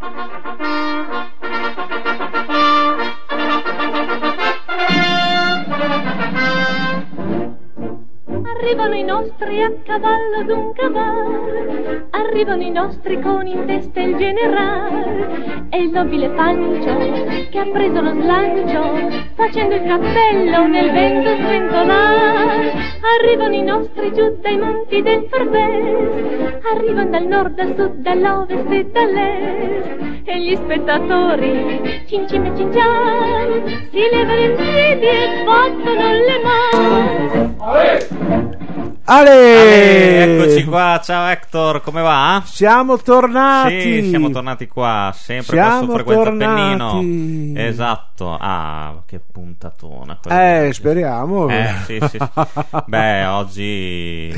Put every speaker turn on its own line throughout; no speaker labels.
thank you. Arrivano i nostri a cavallo d'un cavallo, arrivano i nostri con in testa il generale e il nobile Pancio che ha preso lo slancio facendo il cappello nel vento sventolare. Arrivano i nostri giù dai monti del Forbes, arrivano dal nord, dal sud, dall'ovest e dall'est e gli spettatori cincin e cincian si levano in piedi e battono le mani.
Ale!
Eccoci qua, ciao Hector, come va?
Siamo tornati!
Sì, siamo tornati qua, sempre
Siamo
questo frequenza
tornati.
Pennino. Esatto, ah, che puntatona.
Eh,
oggi.
speriamo.
Eh, sì, sì. Beh, oggi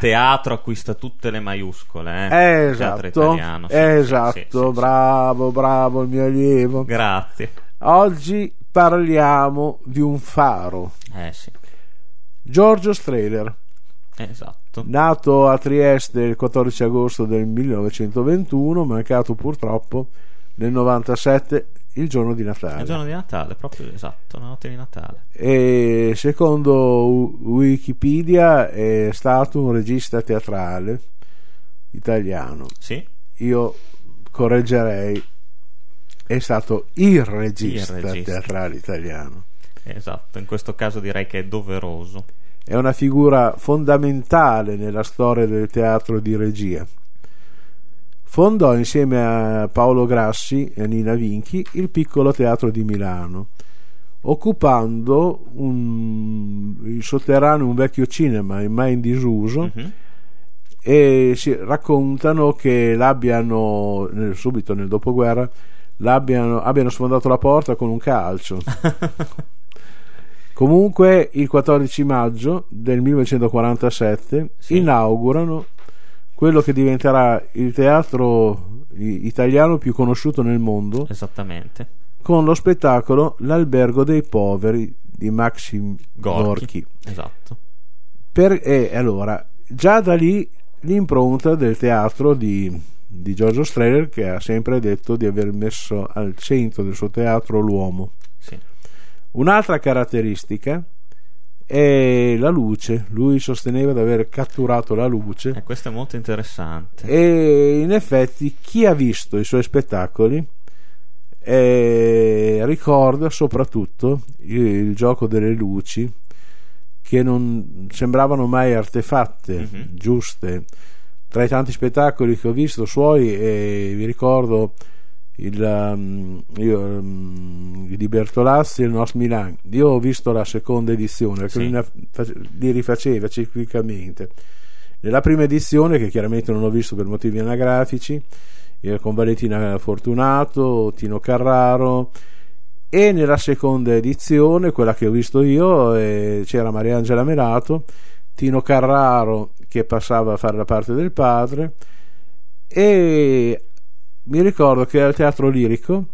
teatro acquista tutte le maiuscole, eh?
Eh,
Teatro
esatto,
italiano. sì, sì,
esatto,
sì, sì, sì.
bravo, bravo il mio allievo.
Grazie.
Oggi parliamo di un faro,
Eh sì,
Giorgio Strehler,
esatto.
nato a Trieste il 14 agosto del 1921, mancato purtroppo nel 97, il giorno di Natale.
il giorno di Natale, proprio esatto, la notte di Natale.
E secondo Wikipedia è stato un regista teatrale italiano.
Sì,
Io correggerei, è stato il regista,
Il regista.
teatrale italiano.
esatto. In questo caso direi che è doveroso.
È una figura fondamentale nella storia del teatro di regia. Fondò insieme a Paolo Grassi e Nina Vinchi il piccolo teatro di Milano, occupando un, il sotterraneo un vecchio cinema mai in disuso
Mhm.
e si raccontano che l'abbiano subito nel dopoguerra l'abbiano, abbiano sfondato la porta con un calcio. Comunque il 14 maggio del 1947
Sì.
inaugurano quello che diventerà il teatro italiano più conosciuto nel mondo
Esattamente.
con lo spettacolo L'albergo dei poveri di Maxim
Gorky.
Gorky.
Esatto.
Per- e allora, già da lì l'impronta del teatro di, di Giorgio Strehler che ha sempre detto di aver messo al centro del suo teatro l'uomo. Un'altra caratteristica è la luce. Lui sosteneva di aver catturato la luce
E questo è molto interessante.
e in effetti chi ha visto i suoi spettacoli eh, ricorda soprattutto il, il gioco delle luci che non sembravano mai artefatte,
Mhm.
giuste. Tra i tanti spettacoli che ho visto suoi, eh, vi ricordo il, um, io, um, di Bertolazzi e il Nos Milan. Io ho visto la seconda edizione,
Sì.
li rifaceva ciclicamente. Nella prima edizione, che chiaramente non ho visto per motivi anagrafici, era con Valentina Fortunato, Tino Carraro e nella seconda edizione, quella che ho visto io, eh, c'era Mariangela Melato, Tino Carraro che passava a fare la parte del padre e mi ricordo che al teatro lirico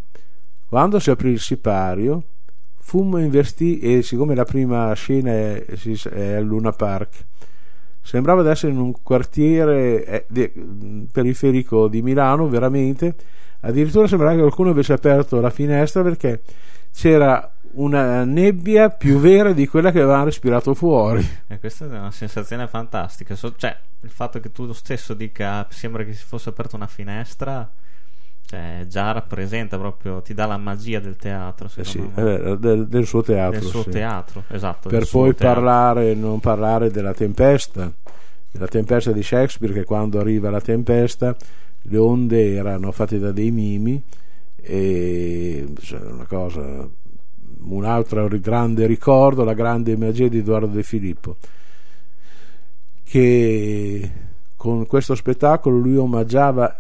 quando si aprì il sipario fummo investì e siccome la prima scena è, è al Luna Park sembrava di essere in un quartiere eh, periferico di Milano veramente addirittura sembrava che qualcuno avesse aperto la finestra perché c'era una nebbia più vera di quella che avevamo respirato fuori
E questa è una sensazione fantastica. So- cioè, il fatto che tu stesso dica sembra che si fosse aperta una finestra, cioè, già rappresenta proprio, ti dà la magia del teatro,
Eh sì, eh, del, del suo teatro
del suo
sì.
teatro, esatto.
per poi parlare non parlare della tempesta della tempesta di Shakespeare che quando arriva la tempesta le onde erano fatte da dei mimi e cioè, una cosa un altro grande ricordo la grande magia di Edoardo De Filippo che con questo spettacolo lui omaggiava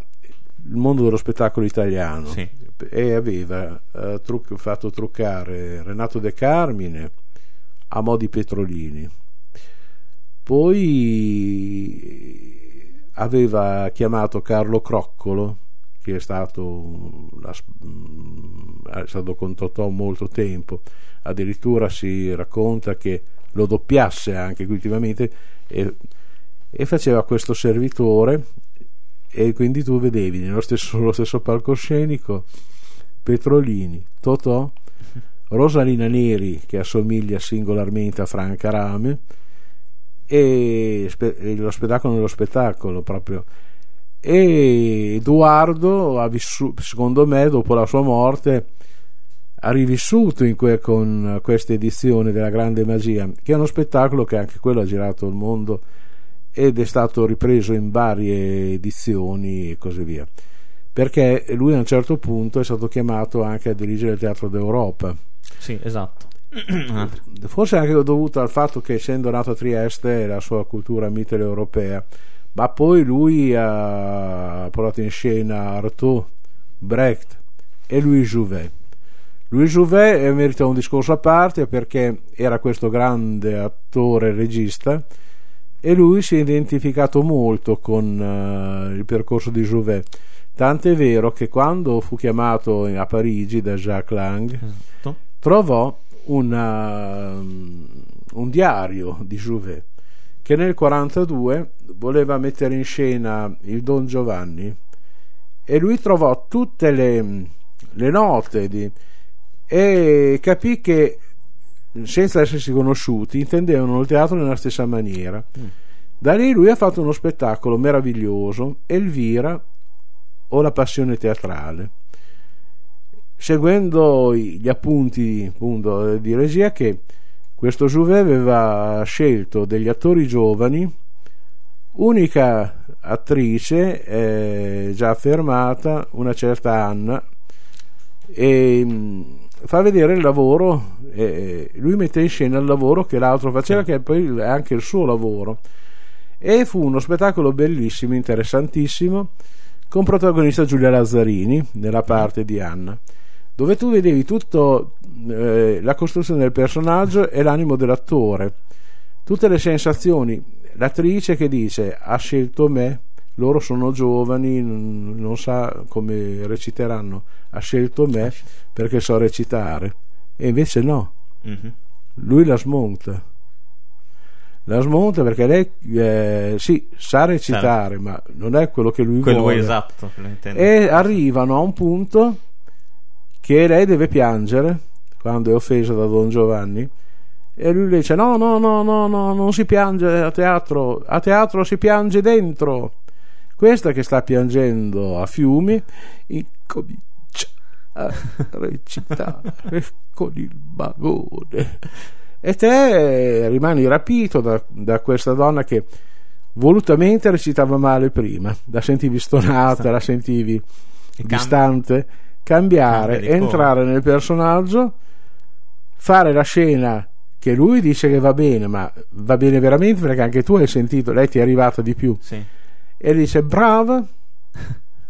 il mondo dello spettacolo italiano.
Sì.
e aveva eh, truc- fatto truccare Renato De Carmine a mo' di Petrolini. Poi aveva chiamato Carlo Croccolo che è stato, mm, è stato con Totò molto tempo. Addirittura si racconta che lo doppiasse anche ultimamente e, e faceva questo servitore e quindi tu vedevi nello stesso, nello stesso palcoscenico Petrolini, Totò, Rosalina Neri che assomiglia singolarmente a Franca Rame e, lo spettacolo nello spettacolo proprio. E Edoardo ha vissuto, secondo me dopo la sua morte ha rivissuto que- con questa edizione della Grande Magia che è uno spettacolo che anche quello ha girato il mondo ed è stato ripreso in varie edizioni e così via. Perché lui a un certo punto è stato chiamato anche a dirigere il Teatro d'Europa.
Sì esatto.
Forse anche dovuto al fatto che essendo nato a Trieste la sua cultura mitteleuropea ma poi lui ha portato in scena Artaud, Brecht e Louis Jouvet. Louis Jouvet merita un discorso a parte perché era questo grande attore e regista e lui si è identificato molto con uh, il percorso di Jouvet tant'è vero che quando fu chiamato a Parigi da Jacques Lang esatto. trovò una, un diario di Jouvet che nel 1942 voleva mettere in scena il Don Giovanni e lui trovò tutte le, le note di, e capì che senza essersi conosciuti, intendevano il teatro nella stessa maniera. Mm. Da lì lui ha fatto uno spettacolo meraviglioso, Elvira o la passione teatrale, seguendo gli appunti appunto, di regia che questo Jouvet aveva scelto degli attori giovani, unica attrice eh, già affermata, una certa Anna, e mm, fa vedere il lavoro, eh, lui mette in scena il lavoro che l'altro faceva, che poi è anche il suo lavoro. E fu uno spettacolo bellissimo, interessantissimo, con protagonista Giulia Lazzarini nella parte di Anna, dove tu vedevi tutta eh, la costruzione del personaggio e l'animo dell'attore, tutte le sensazioni, l'attrice che dice ha scelto me, loro sono giovani, non, sa come reciteranno, ha scelto me perché so recitare e invece no, mm-hmm. lui la smonta. La smonta perché lei eh, sì, sa recitare, certo. ma non è quello che lui
quello
vuole.
esatto.
E arrivano a un punto che lei deve piangere quando è offesa da Don Giovanni e lui le dice no no no no no non si piange a teatro a teatro si piange dentro questa che sta piangendo a fiumi incomincia a recitare con il magone e te rimani rapito da, da, questa donna che volutamente recitava male prima. La sentivi stonata la sentivi distante. Cambiare entrare nel personaggio fare la scena che lui dice che va bene ma va bene veramente perché anche tu hai sentito lei ti è arrivata di più.
Sì
e dice brava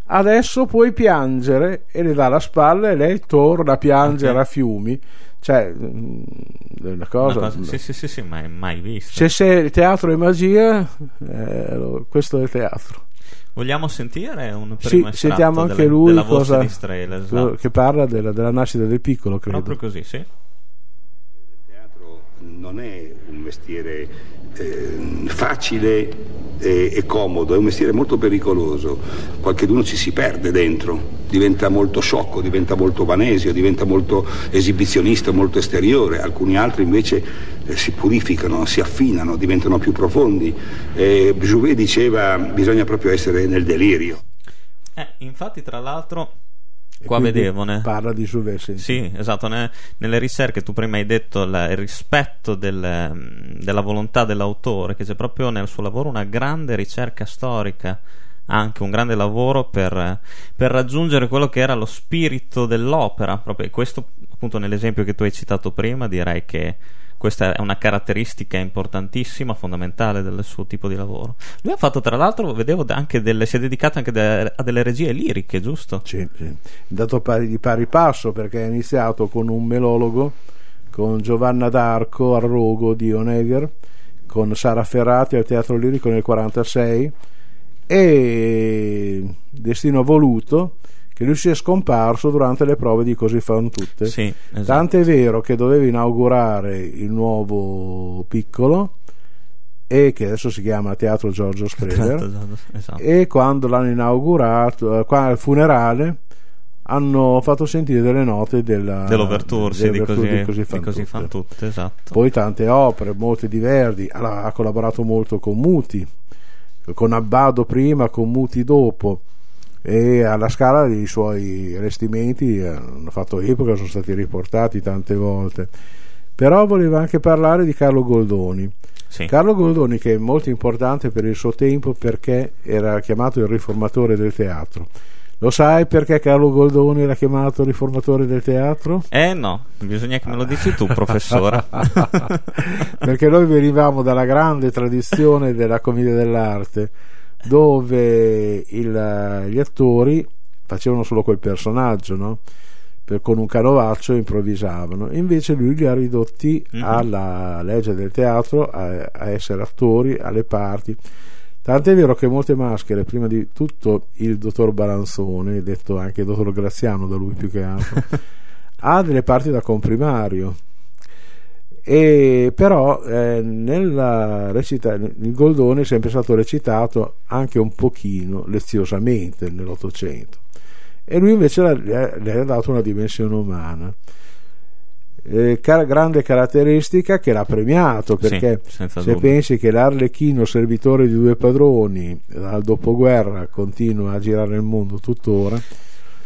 adesso puoi piangere e le dà la spalla e lei torna a piangere okay. a fiumi cioè mm, una cosa,
una cosa sì sì sì, sì mai, mai visto
se, se il teatro è magia eh, questo è il teatro
Vogliamo sentire un primo
sì, sentiamo anche delle, lui
della
cosa,
Strela, esatto.
che parla della, della, nascita del piccolo, credo.
Proprio così, sì.
Non è un mestiere eh, facile e, e, comodo, è un mestiere molto pericoloso, qualcheduno ci si perde dentro, diventa molto sciocco, diventa molto vanesio, diventa molto esibizionista, molto esteriore, alcuni altri invece eh, si purificano, si affinano, diventano più profondi. Eh, Jouvet diceva bisogna proprio essere nel delirio.
Eh, infatti, tra l'altro, qua vedevo ne...
parla di Giuvesi
sì esatto. Ne... nelle ricerche tu prima hai detto la... il rispetto del... della volontà dell'autore che c'è proprio nel suo lavoro una grande ricerca storica anche un grande lavoro per, per raggiungere quello che era lo spirito dell'opera. Proprio questo appunto nell'esempio che tu hai citato prima direi che questa è una caratteristica importantissima, fondamentale del suo tipo di lavoro. Lui ha fatto, tra l'altro, vedevo anche delle, si è dedicato anche de, a delle regie liriche, giusto?
Sì, sì. Dato pari, di pari passo perché ha iniziato con un melologo con Giovanna d'Arco al Rogo di Onegger, con Sara Ferrati al Teatro Lirico nel 1946 e Destino Voluto che lui sia scomparso durante le prove di Così fanno tutte.
Sì, esatto.
Tant'è vero che doveva inaugurare il nuovo piccolo e che adesso si chiama Teatro Giorgio Sprecher
Esatto, esatto.
e quando l'hanno inaugurato eh, qua al funerale hanno fatto sentire delle note della,
dell'overture sì, di, così,
di
così fan
tutte.
tutte, esatto.
poi tante opere molte di Verdi ha, ha collaborato molto con Muti con Abbado prima con Muti dopo e alla Scala i suoi restimenti eh, hanno fatto epoca sono stati riportati tante volte però voleva anche parlare di Carlo Goldoni
Sì.
Carlo Goldoni che è molto importante per il suo tempo perché era chiamato il riformatore del teatro lo sai perché Carlo Goldoni era chiamato riformatore del teatro?
Eh no, bisogna che me lo dici tu, professore.
perché noi venivamo dalla grande tradizione della commedia dell'arte dove il- gli attori facevano solo quel personaggio no? Per- con un canovaccio improvvisavano invece lui li ha ridotti
Mhm.
alla legge del teatro a, a essere attori alle parti Tant'è vero che molte maschere, prima di tutto il dottor Balanzone, detto anche dottor Graziano da lui più che altro, ha delle parti da comprimario. E però eh, nella recita- il Goldone è sempre stato recitato anche un pochino leziosamente nell'Ottocento e lui invece le ha, dato una dimensione umana. Eh, car- grande caratteristica che l'ha premiato perché
Sì,
se
dubbio.
pensi che l'Arlecchino servitore di due padroni dal dopoguerra continua a girare il mondo tuttora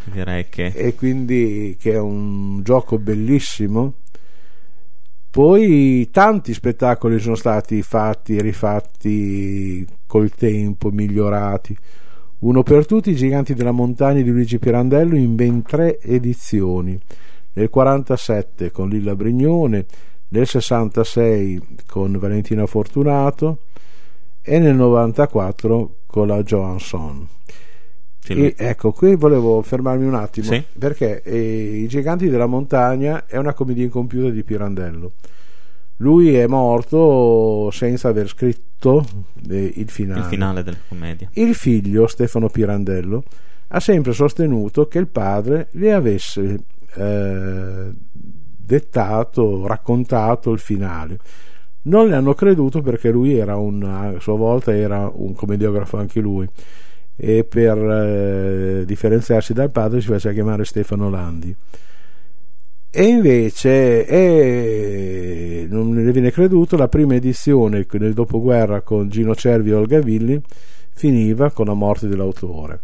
Direi che
e quindi che è un gioco bellissimo poi tanti spettacoli sono stati fatti e rifatti col tempo migliorati. Uno per tutti i giganti della montagna di Luigi Pirandello in ben tre edizioni. Nel 47 con Lilla Brignone nel 66 con Valentina Fortunato e nel 94 con la Johansson
sì,
ecco, qui volevo fermarmi un attimo
Sì.
perché eh, I Giganti della Montagna è una commedia incompiuta di Pirandello. Lui è morto senza aver scritto eh, il finale.
il finale della commedia.
Il figlio, Stefano Pirandello, ha sempre sostenuto che il padre gli avesse eh, dettato, raccontato il finale. Non le hanno creduto perché lui era un, a sua volta era un commediografo anche lui e per eh, differenziarsi dal padre si faceva chiamare Stefano Landi. E invece eh, non ne viene creduto, la prima edizione nel dopoguerra con Gino Cervi e Olga Villi finiva con la morte dell'autore.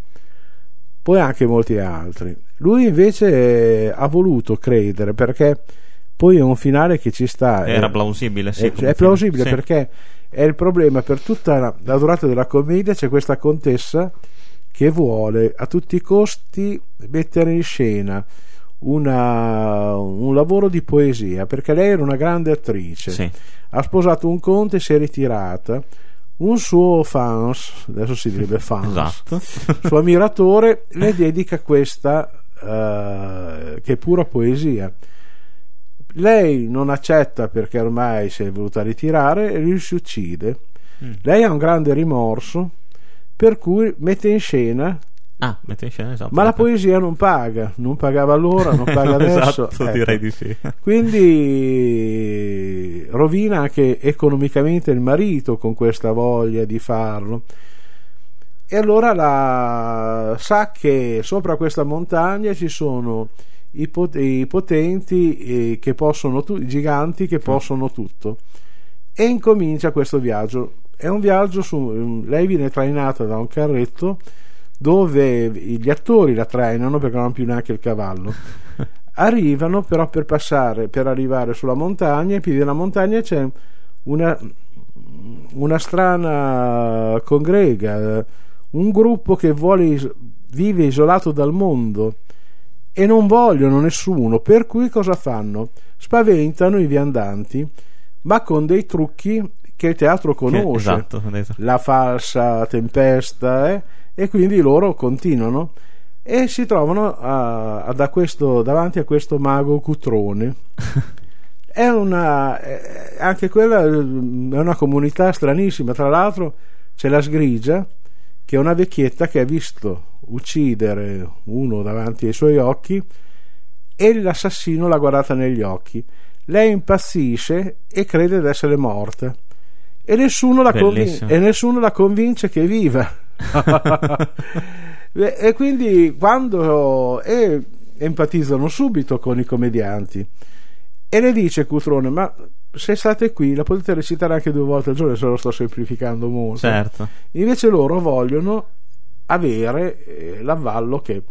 Poi anche molti altri. Lui invece eh, ha voluto credere perché poi è un finale che ci sta.
Era
eh,
plausibile, sì.
è, è plausibile.
Sì.
perché è il problema per tutta la, la durata della commedia c'è questa contessa che vuole a tutti i costi mettere in scena una- un lavoro di poesia perché lei era una grande attrice
Sì.
ha sposato un conte e si è ritirata un suo fans adesso si direbbe fans
Esatto.
suo ammiratore le dedica questa eh, che è pura poesia lei non accetta perché ormai si è voluta ritirare e lui si uccide
Mm.
lei ha un grande rimorso per cui mette in scena
Ah, mette in scena esatto.
ma la poesia non paga non pagava allora non paga adesso
esatto,
Ecco.
direi di sì.
quindi rovina anche economicamente il marito con questa voglia di farlo e allora la, sa che sopra questa montagna ci sono i, pot- i potenti eh, che possono tu- i giganti che possono tutto. E incomincia questo viaggio. È un viaggio su lei viene trainata da un carretto dove gli attori la trainano perché non hanno più neanche il cavallo. Arrivano però per passare per arrivare sulla montagna ai piedi della montagna c'è una, una strana congrega un gruppo che vuole vive isolato dal mondo e non vogliono nessuno per cui cosa fanno? Spaventano i viandanti ma con dei trucchi che il teatro conosce.
Esatto, adesso.
la falsa tempesta eh, e quindi loro continuano e si trovano a- a- da questo- davanti a questo mago cutrone. È una eh, anche quella eh, è una comunità stranissima. Tra l'altro c'è la sgrigia che è una vecchietta che ha visto uccidere uno davanti ai suoi occhi e l'assassino l'ha guardata negli occhi. Lei impazzisce e crede di essere morta. E nessuno la, convin- e nessuno la convince che è viva. e e quindi quando e empatizzano subito con i commedianti e le dice Cutrone ma se state qui la potete recitare anche due volte al giorno se lo sto semplificando molto.
Certo.
invece loro vogliono avere eh, l'avvallo che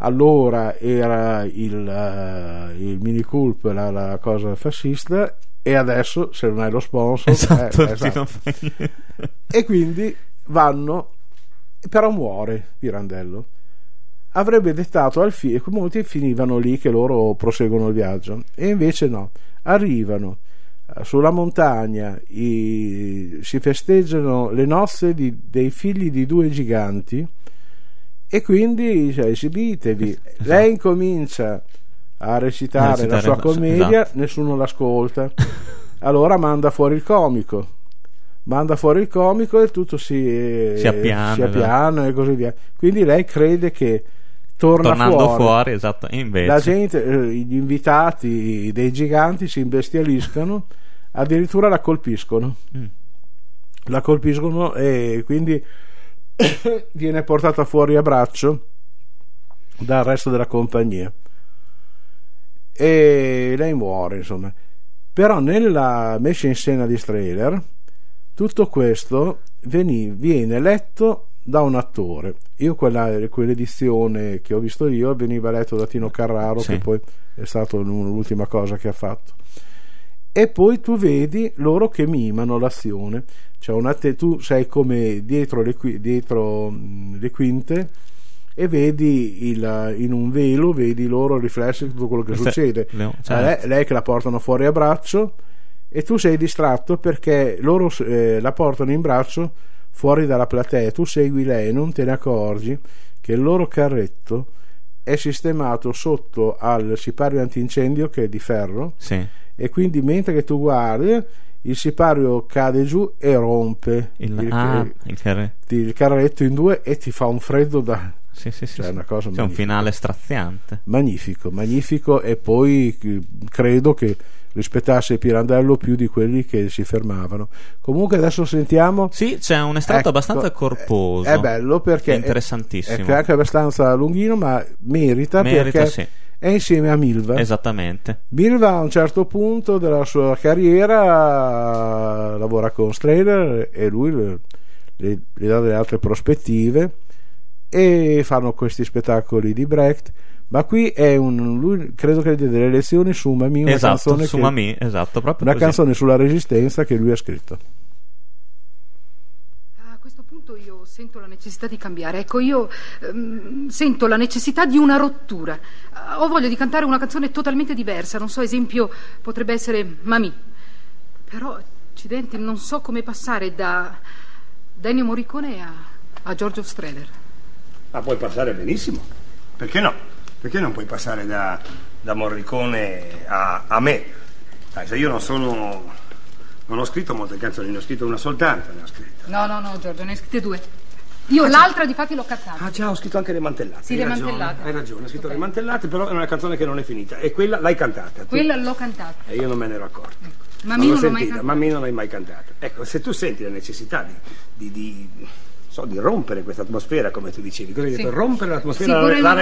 allora era il, eh, il mini culp la, la cosa fascista e adesso se non hai lo sponsor
Esatto,
eh, esatto. e quindi vanno però muore Pirandello avrebbe dettato al film molti finivano lì che loro proseguono il viaggio e invece no arrivano sulla montagna i- si festeggiano le nozze di- dei figli di due giganti e quindi cioè, esibitevi lei incomincia a recitare,
A recitare,
la sua
esatto.
commedia nessuno l'ascolta. Allora manda fuori il comico. Manda fuori il comico e tutto si,
Si appiana,
si appiana e così via. Quindi lei crede che torna
Tornando
fuori,
fuori, esatto. Invece,
la gente, eh, gli invitati dei giganti si imbestialiscano addirittura la colpiscono.
Mm.
la colpiscono e quindi viene portata fuori a braccio dal resto della compagnia. E lei muore insomma. Però nella messa in scena di Strehler tutto questo veni- viene letto da un attore io quella, quell'edizione che ho visto io veniva letto da Tino Carraro
Sì.
che poi è stata l'ultima cosa che ha fatto e poi tu vedi loro che mimano l'azione cioè te- tu sei come dietro le, qui- dietro, le quinte e vedi il- in un velo vedi loro riflessi di tutto quello che succede
le-
Eh,
certo.
lei, lei che la portano fuori a braccio e tu sei distratto perché loro eh, la portano in braccio fuori dalla platea tu segui lei e non te ne accorgi che il loro carretto è sistemato sotto al sipario antincendio che è di ferro
Sì.
e quindi mentre che tu guardi il sipario cade giù e rompe
Il,
il,
ah, il carre-
il carretto in due e ti fa un freddo da
Sì, sì, sì.
Cioè, una cosa
C'è un
magnifica.
finale straziante.
magnifico magnifico e poi eh, credo che rispettasse Pirandello più di quelli che si fermavano comunque adesso sentiamo
Sì, c'è un estratto
Ecco,
abbastanza corposo.
è bello perché
È
è-
interessantissimo.
è anche abbastanza lunghino ma merita,
Merita,
perché
sì.
è insieme a Milva
Esattamente.
Milva a un certo punto della sua carriera lavora con Strehler e lui le, le- le dà delle altre prospettive e fanno questi spettacoli di Brecht ma qui è un lui credo che dia delle lezioni su Mamì una
esatto,
canzone
su
che-
Mamì, esatto, proprio
una
così.
canzone sulla resistenza che lui ha scritto
A questo punto io sento la necessità di cambiare. Ecco, io ehm, sento la necessità di una rottura. Ho voglia di cantare una canzone totalmente diversa. Non so, esempio, potrebbe essere Mamì. Però, accidenti, non so come passare da, da Ennio Morricone a, a Giorgio Strehler.
Ma puoi passare benissimo. Perché no? Perché non puoi passare da, da Morricone a, a me? Sai, se io non sono. Non ho scritto molte canzoni, ne ho scritto una soltanto, ne ho scritta.
No, no, no, Giorgio, ne hai scritte due. Io l'altra, di fatti, l'ho cantata.
Ah già, ho scritto anche le mantellate.
Sì,
hai
le
ragione,
mantellate.
Hai ragione, ho scritto
Ok.
le mantellate, però è una canzone che non è finita. E quella l'hai cantata. tu.
Quella l'ho cantata.
E io non me ne ero accorto.
Mamì
l'ho
non l'ho
sentita. Mamì non l'hai mai cantata. Ecco, se tu senti la necessità di, di- di- so, di rompere questa atmosfera, come tu dicevi, cosa hai
Sì.
detto? Rompere l'atmosfera,
Sì,
la,
pure
la
una-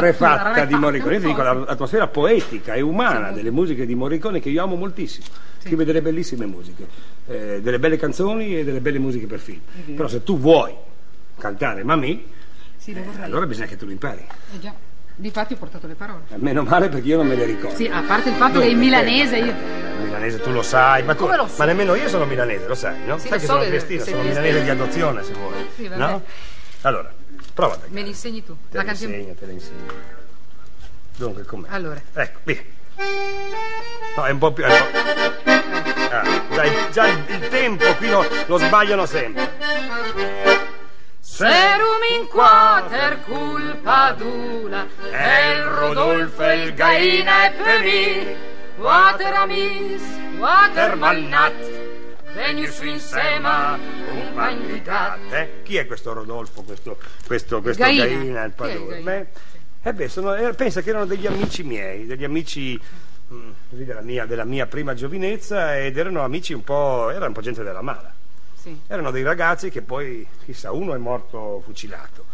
refatta,
una di
la Morricone. Io ti dico l'atmosfera poetica e umana
Sì.
delle musiche di Morricone che io amo moltissimo. Scrive delle bellissime musiche, eh, delle belle canzoni e delle belle musiche per film. Però se tu vuoi cantare Mamì,
vorrei.
allora bisogna che tu lo impari.
Eh. Difatti ho portato le parole.
Eh, Meno male perché io non me le ricordo.
Sì, a parte il fatto che in milanese io...
Milanese tu lo sai, ma,
Come lo so?
ma nemmeno io sono milanese, lo sai, no?
Sì,
sai
lo
che
so
sono
sei
sono milanese di adozione se vuoi.
Sì, vabbè.
no? Allora, prova
Me li insegni tu.
Te
La canzone...
insegno, te le insegno. Dunque, com'è?
Allora.
Ecco, via. No, è un po' più... è un po'- Ah, già, il, già il- il tempo qui lo, lo sbagliano sempre.
Serum in quater culpa dula, el Rodolfo, el Gaina e Peri, water amis, water malnat, venir su insema, un pan di gat.
Eh? Chi è questo Rodolfo, questo, questo, questo
Gaina.
Gaina, il padrone? Beh, eh beh, sono- eh, pensa che erano degli amici miei, degli amici mm, della, mia, della mia prima giovinezza ed erano amici un po', erano un po' gente della mala.
Sì.
Erano dei ragazzi che poi, chissà, uno è morto fucilato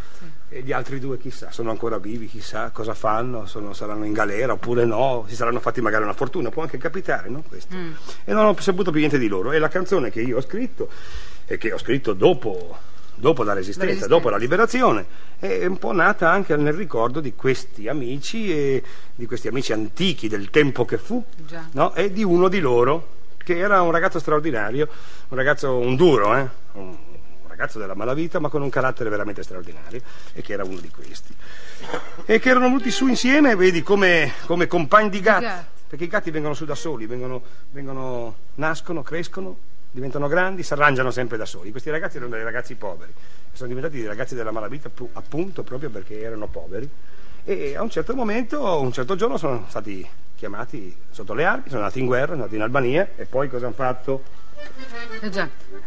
e gli altri due, chissà, sono ancora vivi, chissà cosa fanno, sono- saranno in galera oppure no, si saranno fatti magari una fortuna, può anche capitare, no? Questo. E non ho saputo più niente di loro. E la canzone che io ho scritto, e che ho scritto dopo, dopo la resistenza,
La resistenza.
dopo la liberazione, è un po' nata anche nel ricordo di questi amici, e di questi amici antichi del tempo che fu, no? e di uno di loro, che era un ragazzo straordinario, un ragazzo, un duro, eh? un ragazzo della malavita, ma con un carattere veramente straordinario, e che era uno di questi. E che erano venuti su insieme, vedi, come, come compagni di gatti, perché i gatti vengono su da soli, vengono, vengono- nascono, crescono, diventano grandi, si arrangiano sempre da soli. Questi ragazzi erano dei ragazzi poveri, sono diventati dei ragazzi della malavita pu- appunto proprio perché erano poveri. E a un certo momento, un certo giorno, sono stati chiamati sotto le armi, sono andati in guerra, sono andati in Albania e poi cosa hanno fatto?
Eh già.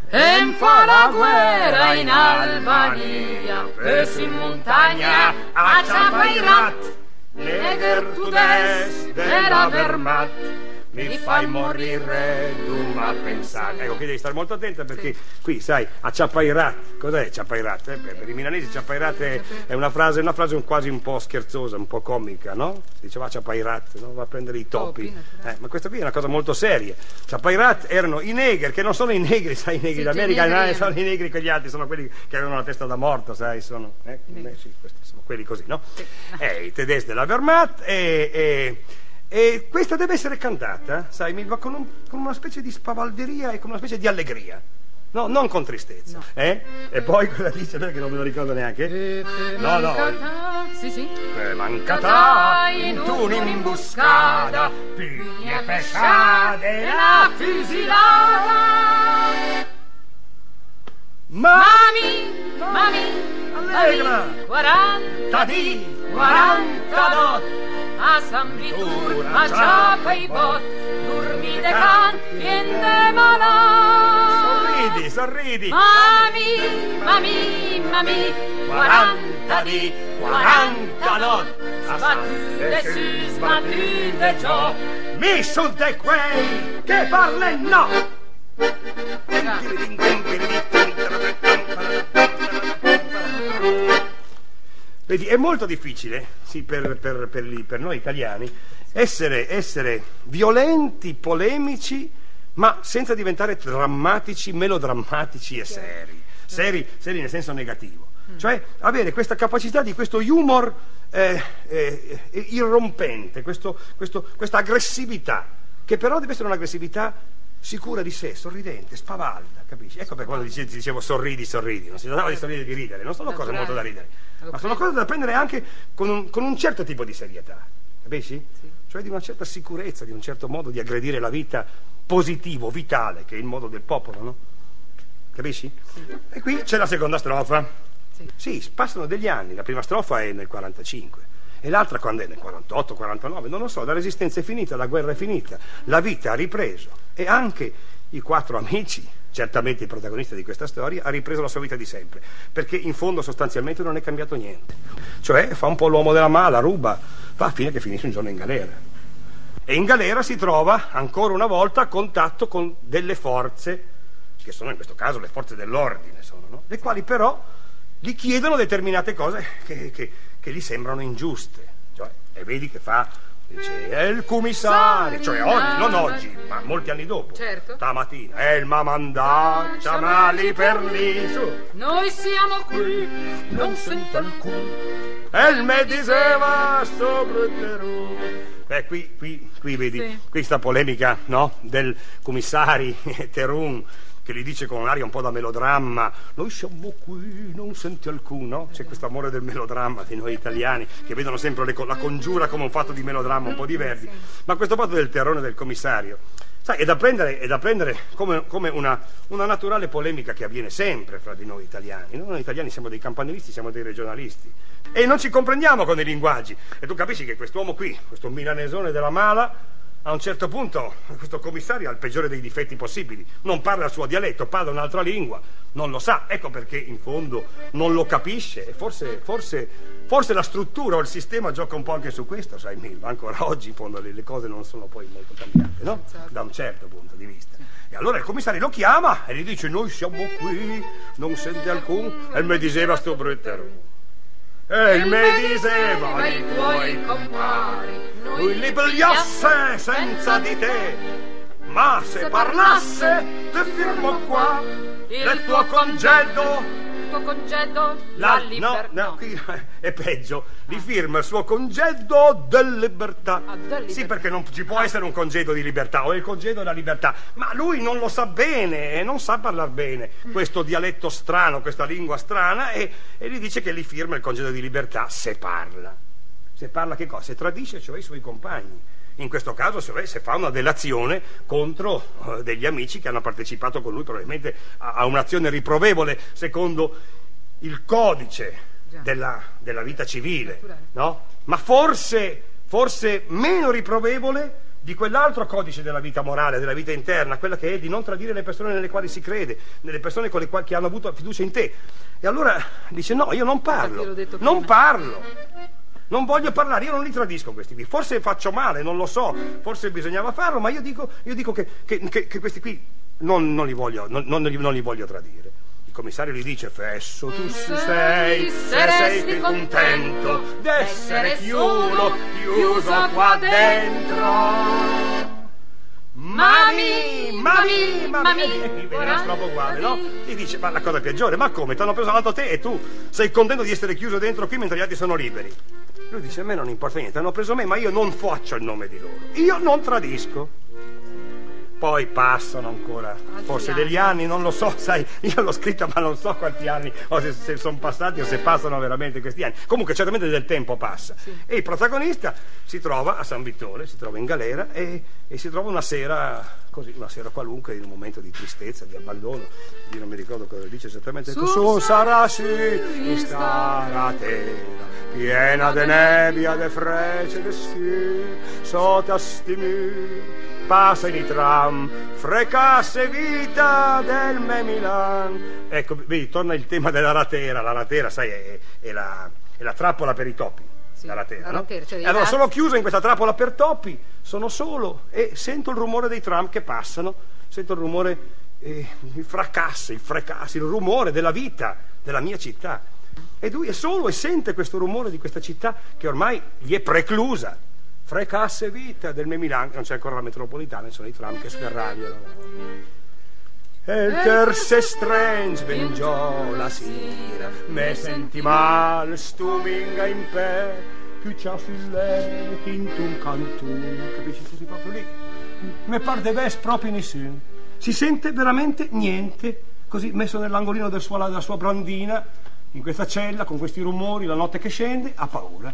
En fa la guerra in Albania, perso in montagna a Chapairat.
Neger tu des della Wehrmacht mi fai morire tu ma pensare ecco qui devi stare molto attenta perché qui sai a Chapairat cos'è Chapairat? Eh, per i milanesi Chapairat è, è una frase, una frase un- quasi un po' scherzosa un po' comica no? diceva Chapairat no? va a prendere i topi,
naturale.
Eh, ma questa qui è una cosa molto seria Chapairat erano i neger che non sono i negri sai i negri
Sì,
d'America no,
eh.
sono i negri quegli altri sono quelli che avevano la testa da morto sai sono eh, eh, sì, questi sono quelli così no? eh, i tedeschi della Wehrmacht e, e- questa deve essere cantata, sai, mi va con, un- con una specie di spavalderia e con una specie di allegria. No, non con tristezza. Eh? E poi cosa dice? Perché non me lo ricordo neanche. No, no.
Sì, sì.
Eh, mancata in un'imbuscata, piglie pesate la fusilata. Ma
Mami, mami,
Allegra.
40
di
40 dot a Ciapa i bot, dormi de can, piende malà.
Sorridi, sorridi.
Mami, mami, mami, 40 di 40 not, sbattute su, sbattute giù.
Mi son de quei che parlen no. Vedi, è molto difficile, sì, per, per- per li- per noi italiani, essere, essere violenti, polemici, ma senza diventare drammatici, melodrammatici e seri. Seri, seri nel senso negativo. Cioè avere questa capacità di questo humor eh, eh, irrompente, questo- questo- questa aggressività, che però deve essere un'aggressività sicura di sé, sorridente, spavalda, capisci? Ecco per quando dicevo sorridi, sorridi, non si trattava di sorridere e di ridere, non sono cose molto da ridere, ma
Ok.
sono cose da prendere anche con un, con un certo tipo di serietà, capisci? Cioè di una certa sicurezza, di un certo modo di aggredire la vita positivo, vitale, che è il modo del popolo, no? Capisci? E qui c'è la seconda strofa.
Sì.
Sì, passano degli anni, la prima strofa è nel 45 e l'altra quando è nel 48, 49, non lo so, la resistenza è finita, la guerra è finita, la vita ha ripreso e anche i quattro amici, certamente i protagonisti di questa storia, ha ripreso la sua vita di sempre, perché in fondo sostanzialmente non è cambiato niente. Cioè fa un po' l'uomo della mala, ruba, va a fine che finisce un giorno in galera. E in galera si trova ancora una volta a contatto con delle forze, che sono in questo caso le forze dell'ordine, sono, no? le quali però gli chiedono determinate cose che, che- che gli sembrano ingiuste. Cioè, e vedi che fa, dice, è il commissario, cioè oggi, non oggi, ma molti anni dopo.
Certo.
Stamattina, è il mamandaccia, ma lì per lì, su.
Noi siamo qui, non sento alcun.
E il me diceva sto brutterù. Beh, qui, qui, qui vedi,
Sì.
questa polemica, no? Del commissari Terun che gli dice con un'aria un po' da melodramma. Noi siamo qui, non senti alcuno c'è questo amore del melodramma di noi italiani che vedono sempre le la congiura come un fatto di melodramma un po' di verdi ma questo fatto del terrone del commissario sai, è da prendere, è da prendere come, come una, una naturale polemica che avviene sempre fra di noi italiani no? noi italiani siamo dei campanilisti, siamo dei regionalisti. E non ci comprendiamo con i linguaggi. E tu capisci che quest'uomo qui, questo milanesone della mala a un certo punto questo commissario ha il peggiore dei difetti possibili. Non parla il suo dialetto, parla un'altra lingua, non lo sa. Ecco perché in fondo non lo capisce. E forse, forse, forse la struttura o il sistema gioca un po' anche su questo, sai Milva. Ancora oggi in fondo le, cose non sono poi molto cambiate, no? Da un certo punto di vista. E allora il commissario lo chiama e gli dice noi siamo qui, non sente alcun. E mi diceva sto bruttero. E il me diceva i tuoi compari, lui li pigliasse senza di te. Ma se parlasse, ti firmo qua il tuo congedo
tuo congedo
la,
libertà.
No, no, qui è peggio. Li firma il suo congedo della libertà.
Ah,
Sì, perché non ci può essere un congedo di libertà, o il congedo della libertà. Ma lui non lo sa bene, e non sa parlare bene questo dialetto strano, questa lingua strana, e, e gli dice che li firma il congedo di libertà se parla. Se parla che cosa? Se tradisce, cioè i suoi compagni. In questo caso, se, se fa una delazione contro eh, degli amici che hanno partecipato con lui probabilmente a, a un'azione riprovevole secondo il codice della, della vita civile, no? Ma forse, forse meno riprovevole di quell'altro codice della vita morale, della vita interna, quella che è di non tradire le persone nelle quali si crede, nelle persone con le quali che hanno avuto fiducia in te. E allora dice: No, io non parlo, non parlo. Non voglio parlare, io non li tradisco questi qui. Forse faccio male, non lo so, forse bisognava farlo, ma io dico, io dico che, che- che- che questi qui non, non li voglio, non, non li, non li voglio tradire. Il commissario gli dice, Fesso, tu sei, se sei contento d'essere chiuso, chiuso qua dentro. Mami, mami, mami, e qui viene stropo uguale, no? Gli dice, ma la cosa peggiore, ma come? Ti hanno preso l'altro te e tu sei contento di essere chiuso dentro qui mentre gli altri sono liberi. Lui dice, a me non importa niente, hanno preso me, ma io non faccio il nome di loro. Io non tradisco. Poi passano ancora, forse degli anni, non lo so, sai, io l'ho scritta ma non so quanti anni, o se, se sono passati o se passano veramente questi anni. Comunque certamente del tempo passa. E il protagonista si trova a San Vittore, si trova in galera e, e si trova una sera, così, una sera qualunque, in un momento di tristezza, di abbandono. Io non mi ricordo cosa dice esattamente.
Su
Su sarà sì,
in
stara terra, piena de nebbia, de frecce, de sì, sotto stimi. Passa i tram, frecasse vita del me Milan. Ecco, vedi, torna il tema della ratera. La ratera, sai, è, è la, è la trappola per i topi.
Sì,
la ratera,
la
no?
ratera, cioè
allora sono chiuso in questa trappola per topi, sono solo e sento il rumore dei tram che passano, sento il rumore, eh, il fracasso, il fracasso, il rumore della vita della mia città. E lui è solo e sente questo rumore di questa città che ormai gli è preclusa. Frecasse vita del Milan, non c'è ancora la metropolitana, sono i tram che sferragliano. E il terse strange vengiò la sera, me senti mal, stuminga in pe, più c'ha fille, in un cantun, capisci? Così proprio lì? Me par de ves proprio nessuno. Si sente veramente niente, così messo nell'angolino del suo- della sua brandina, in questa cella, con questi rumori, la notte che scende, ha paura,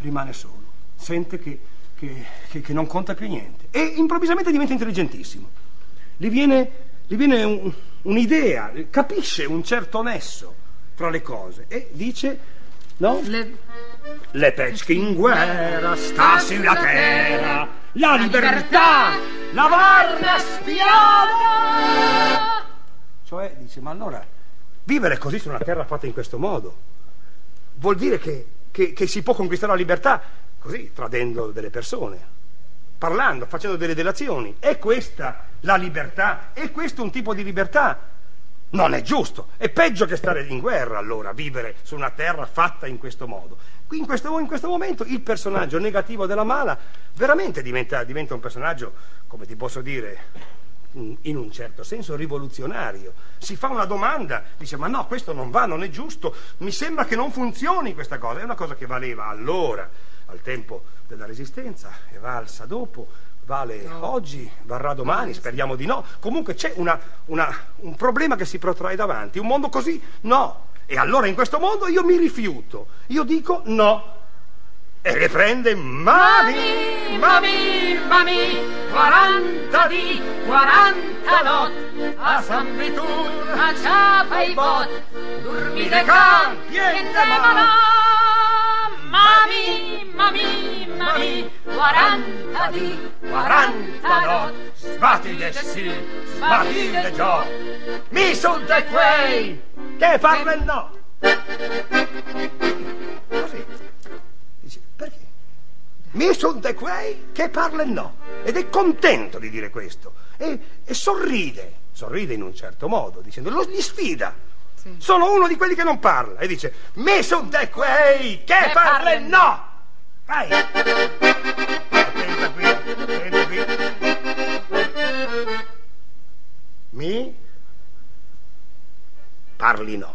rimane solo, sente che, che- che- che non conta più niente e improvvisamente diventa intelligentissimo gli viene, gli viene un- un'idea, capisce un certo nesso fra le cose e dice, no?
Le-
Le pesche in guerra, sta sulla terra, la libertà, la varna spiada. Cioè, dice, ma allora, vivere così su una terra fatta in questo modo, vuol dire che, che- che si può conquistare la libertà così, tradendo delle persone, parlando, facendo delle delazioni. È questa la libertà? È questo un tipo di libertà? Non è giusto. È peggio che stare in guerra allora, vivere su una terra fatta in questo modo. In questo, in questo momento il personaggio negativo della mala veramente diventa, diventa un personaggio, come ti posso dire, in un certo senso rivoluzionario. Si fa una domanda, dice ma no, questo non va, non è giusto, mi sembra che non funzioni questa cosa. È una cosa che valeva allora, al tempo della resistenza, e valsa dopo, vale oggi, varrà domani, speriamo di no. Comunque c'è una- una- un problema che si protrae davanti, un mondo così no. E allora in questo mondo io mi rifiuto, io dico no. E riprende mami, mami, mami, 40 di, 40 not, a San Vitur,
a ciapa i bot, dormi de
de
can,
campi
e
e
malà. Mami, mami,
Chiamami 40 di
40 no, sbatti de sì, sbatti de giò. Mi son de quei che parlen no. Così. Dice, perché? Mi son de quei che parlen no. Ed è contento di dire questo. E, e sorride, sorride in un certo modo, dicendo, lo gli sfida. Sono uno di quelli che non parla. E dice, mi son de quei che,
Che
parlen no. Vai. Attenta qui, attenta qui. Mi parli no.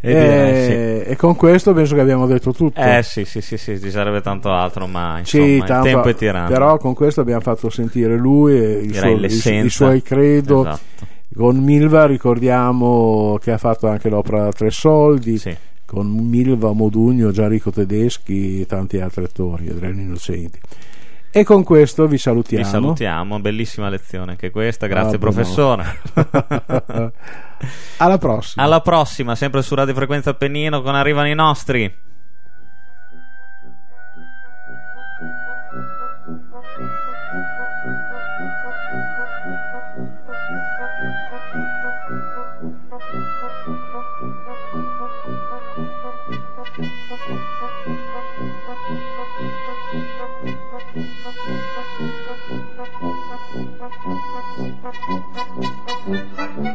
E direi
Eh,
sì.
E con questo penso che abbiamo detto tutto.
Eh sì, sì, sì, sì, ci sarebbe tanto altro, ma insomma,
Sì,
il
tanto-
tempo è tiranno.
però con questo abbiamo fatto sentire lui e il suo- i, i suoi credo.
Esatto.
Con Milva ricordiamo che ha fatto anche l'opera Tre Soldi.
Sì.
Con Milva, Modugno, Gianrico Tedeschi e tanti altri attori, Adriano Innocenti. E con questo vi salutiamo.
Vi salutiamo, bellissima lezione anche questa, grazie
Ah,
professore.
Alla prossima.
Alla prossima, sempre su Radio Frequenza Appennino con Arrivano i nostri. Thank you.